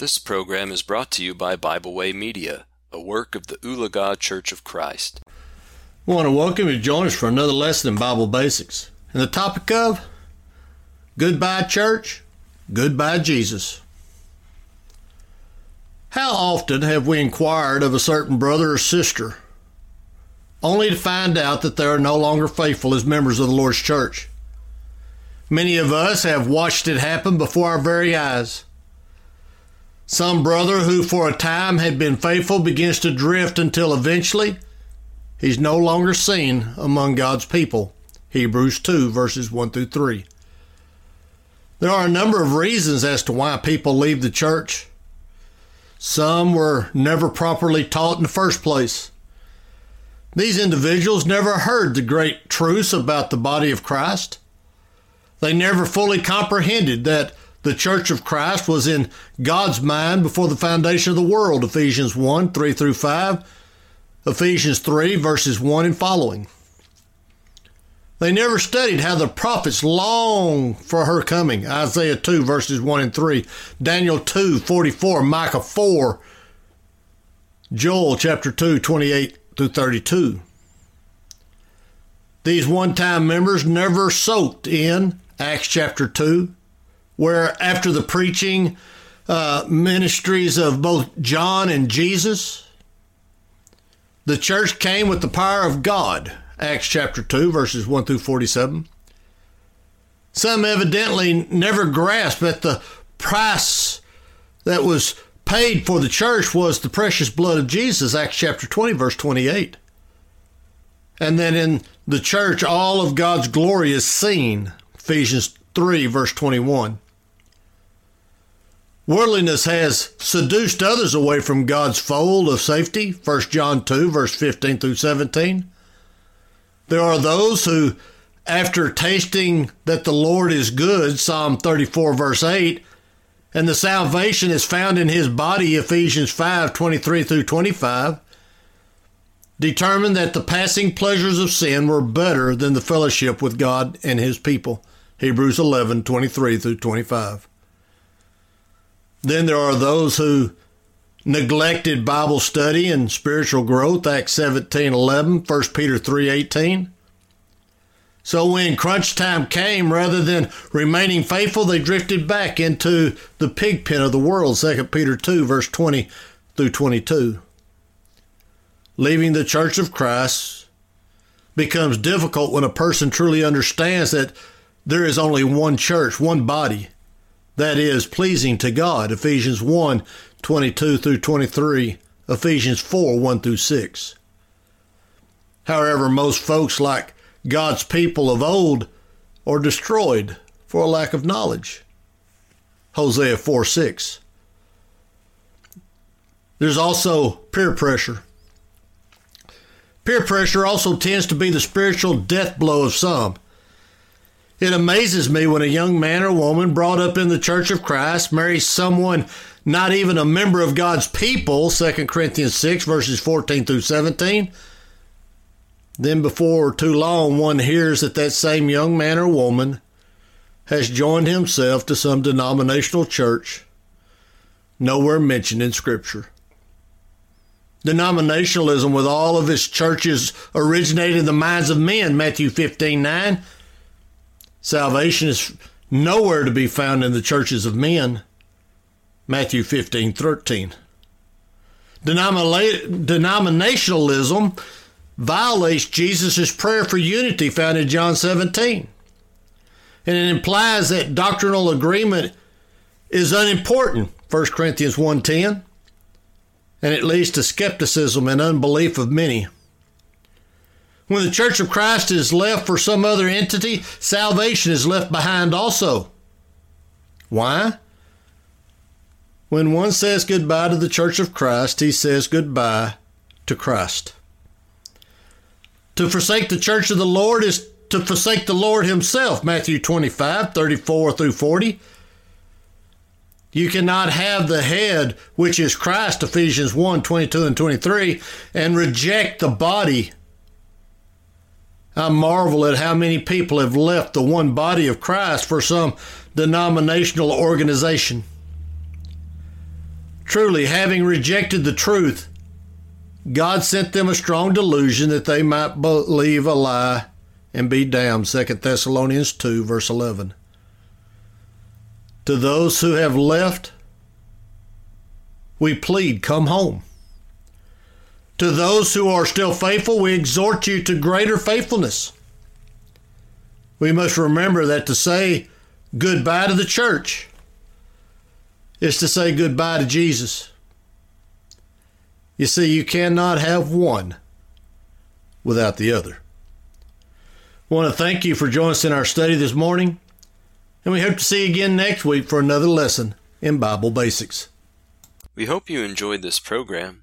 This program is brought to you by Bible Way Media, a work of the Ulaga Church of Christ. I want to welcome you to join us for another lesson in Bible Basics. And the topic of Goodbye Church, Goodbye Jesus. How often have we inquired of a certain brother or sister only to find out that they are no longer faithful as members of the Lord's church? Many of us have watched it happen before our very eyes. Some brother who for a time had been faithful begins to drift until eventually he's no longer seen among God's people. Hebrews 2, verses 1 through 3. There are a number of reasons as to why people leave the church. Some were never properly taught in the first place. These individuals never heard the great truths about the body of Christ. They never fully comprehended that the church of Christ was in God's mind before the foundation of the world, Ephesians 1 3 through 5, Ephesians 3 verses 1 and following. They never studied how the prophets long for her coming. Isaiah 2, verses 1 and 3. Daniel 2, 44. Micah 4. Joel chapter 2, 28 through 32. These one time members never soaked in Acts chapter 2, where after the preaching uh, ministries of both John and Jesus, the church came with the power of God Acts chapter 2, verses 1 through 47. Some evidently never grasped that the price that was paid for the church was the precious blood of Jesus, Acts chapter 20, verse 28. And then in the church, all of God's glory is seen, Ephesians 3, verse 21. Worldliness has seduced others away from God's fold of safety, 1 John 2, verse 15 through 17. There are those who, after tasting that the Lord is good, Psalm 34, verse 8, and the salvation is found in his body, Ephesians 5, 23 through 25, determined that the passing pleasures of sin were better than the fellowship with God and his people, Hebrews 11, 23 through 25. Then there are those who neglected Bible study and spiritual growth, Acts 17 11, 1 Peter 3 18. So when crunch time came, rather than remaining faithful, they drifted back into the pig pen of the world, 2 Peter 2, verse 20 through 22. Leaving the church of Christ becomes difficult when a person truly understands that there is only one church, one body, that is pleasing to God. Ephesians 1 22 through 23, Ephesians 4 1 through 6. However, most folks, like God's people of old, are destroyed for a lack of knowledge. Hosea 4 6. There's also peer pressure. Peer pressure also tends to be the spiritual death blow of some. It amazes me when a young man or woman brought up in the Church of Christ marries someone not even a member of God's people, 2 Corinthians 6, verses 14 through 17. Then, before too long, one hears that that same young man or woman has joined himself to some denominational church nowhere mentioned in Scripture. Denominationalism, with all of its churches, originated in the minds of men, Matthew 15 9. Salvation is nowhere to be found in the churches of men. Matthew 15 13. Denominationalism violates Jesus' prayer for unity found in John 17. And it implies that doctrinal agreement is unimportant, 1 Corinthians 1.10, and it leads to skepticism and unbelief of many. When the Church of Christ is left for some other entity, salvation is left behind also. Why? When one says goodbye to the Church of Christ, he says goodbye to Christ. To forsake the church of the Lord is to forsake the Lord himself, Matthew 25, 34 through 40. You cannot have the head, which is Christ, Ephesians 1, 22 and 23, and reject the body. I marvel at how many people have left the one body of Christ for some denominational organization. Truly, having rejected the truth, God sent them a strong delusion that they might believe a lie and be damned. 2 Thessalonians 2, verse 11. To those who have left, we plead, come home. To those who are still faithful, we exhort you to greater faithfulness. We must remember that to say goodbye to the church is to say goodbye to Jesus. You see, you cannot have one without the other. I want to thank you for joining us in our study this morning, and we hope to see you again next week for another lesson in Bible Basics. We hope you enjoyed this program.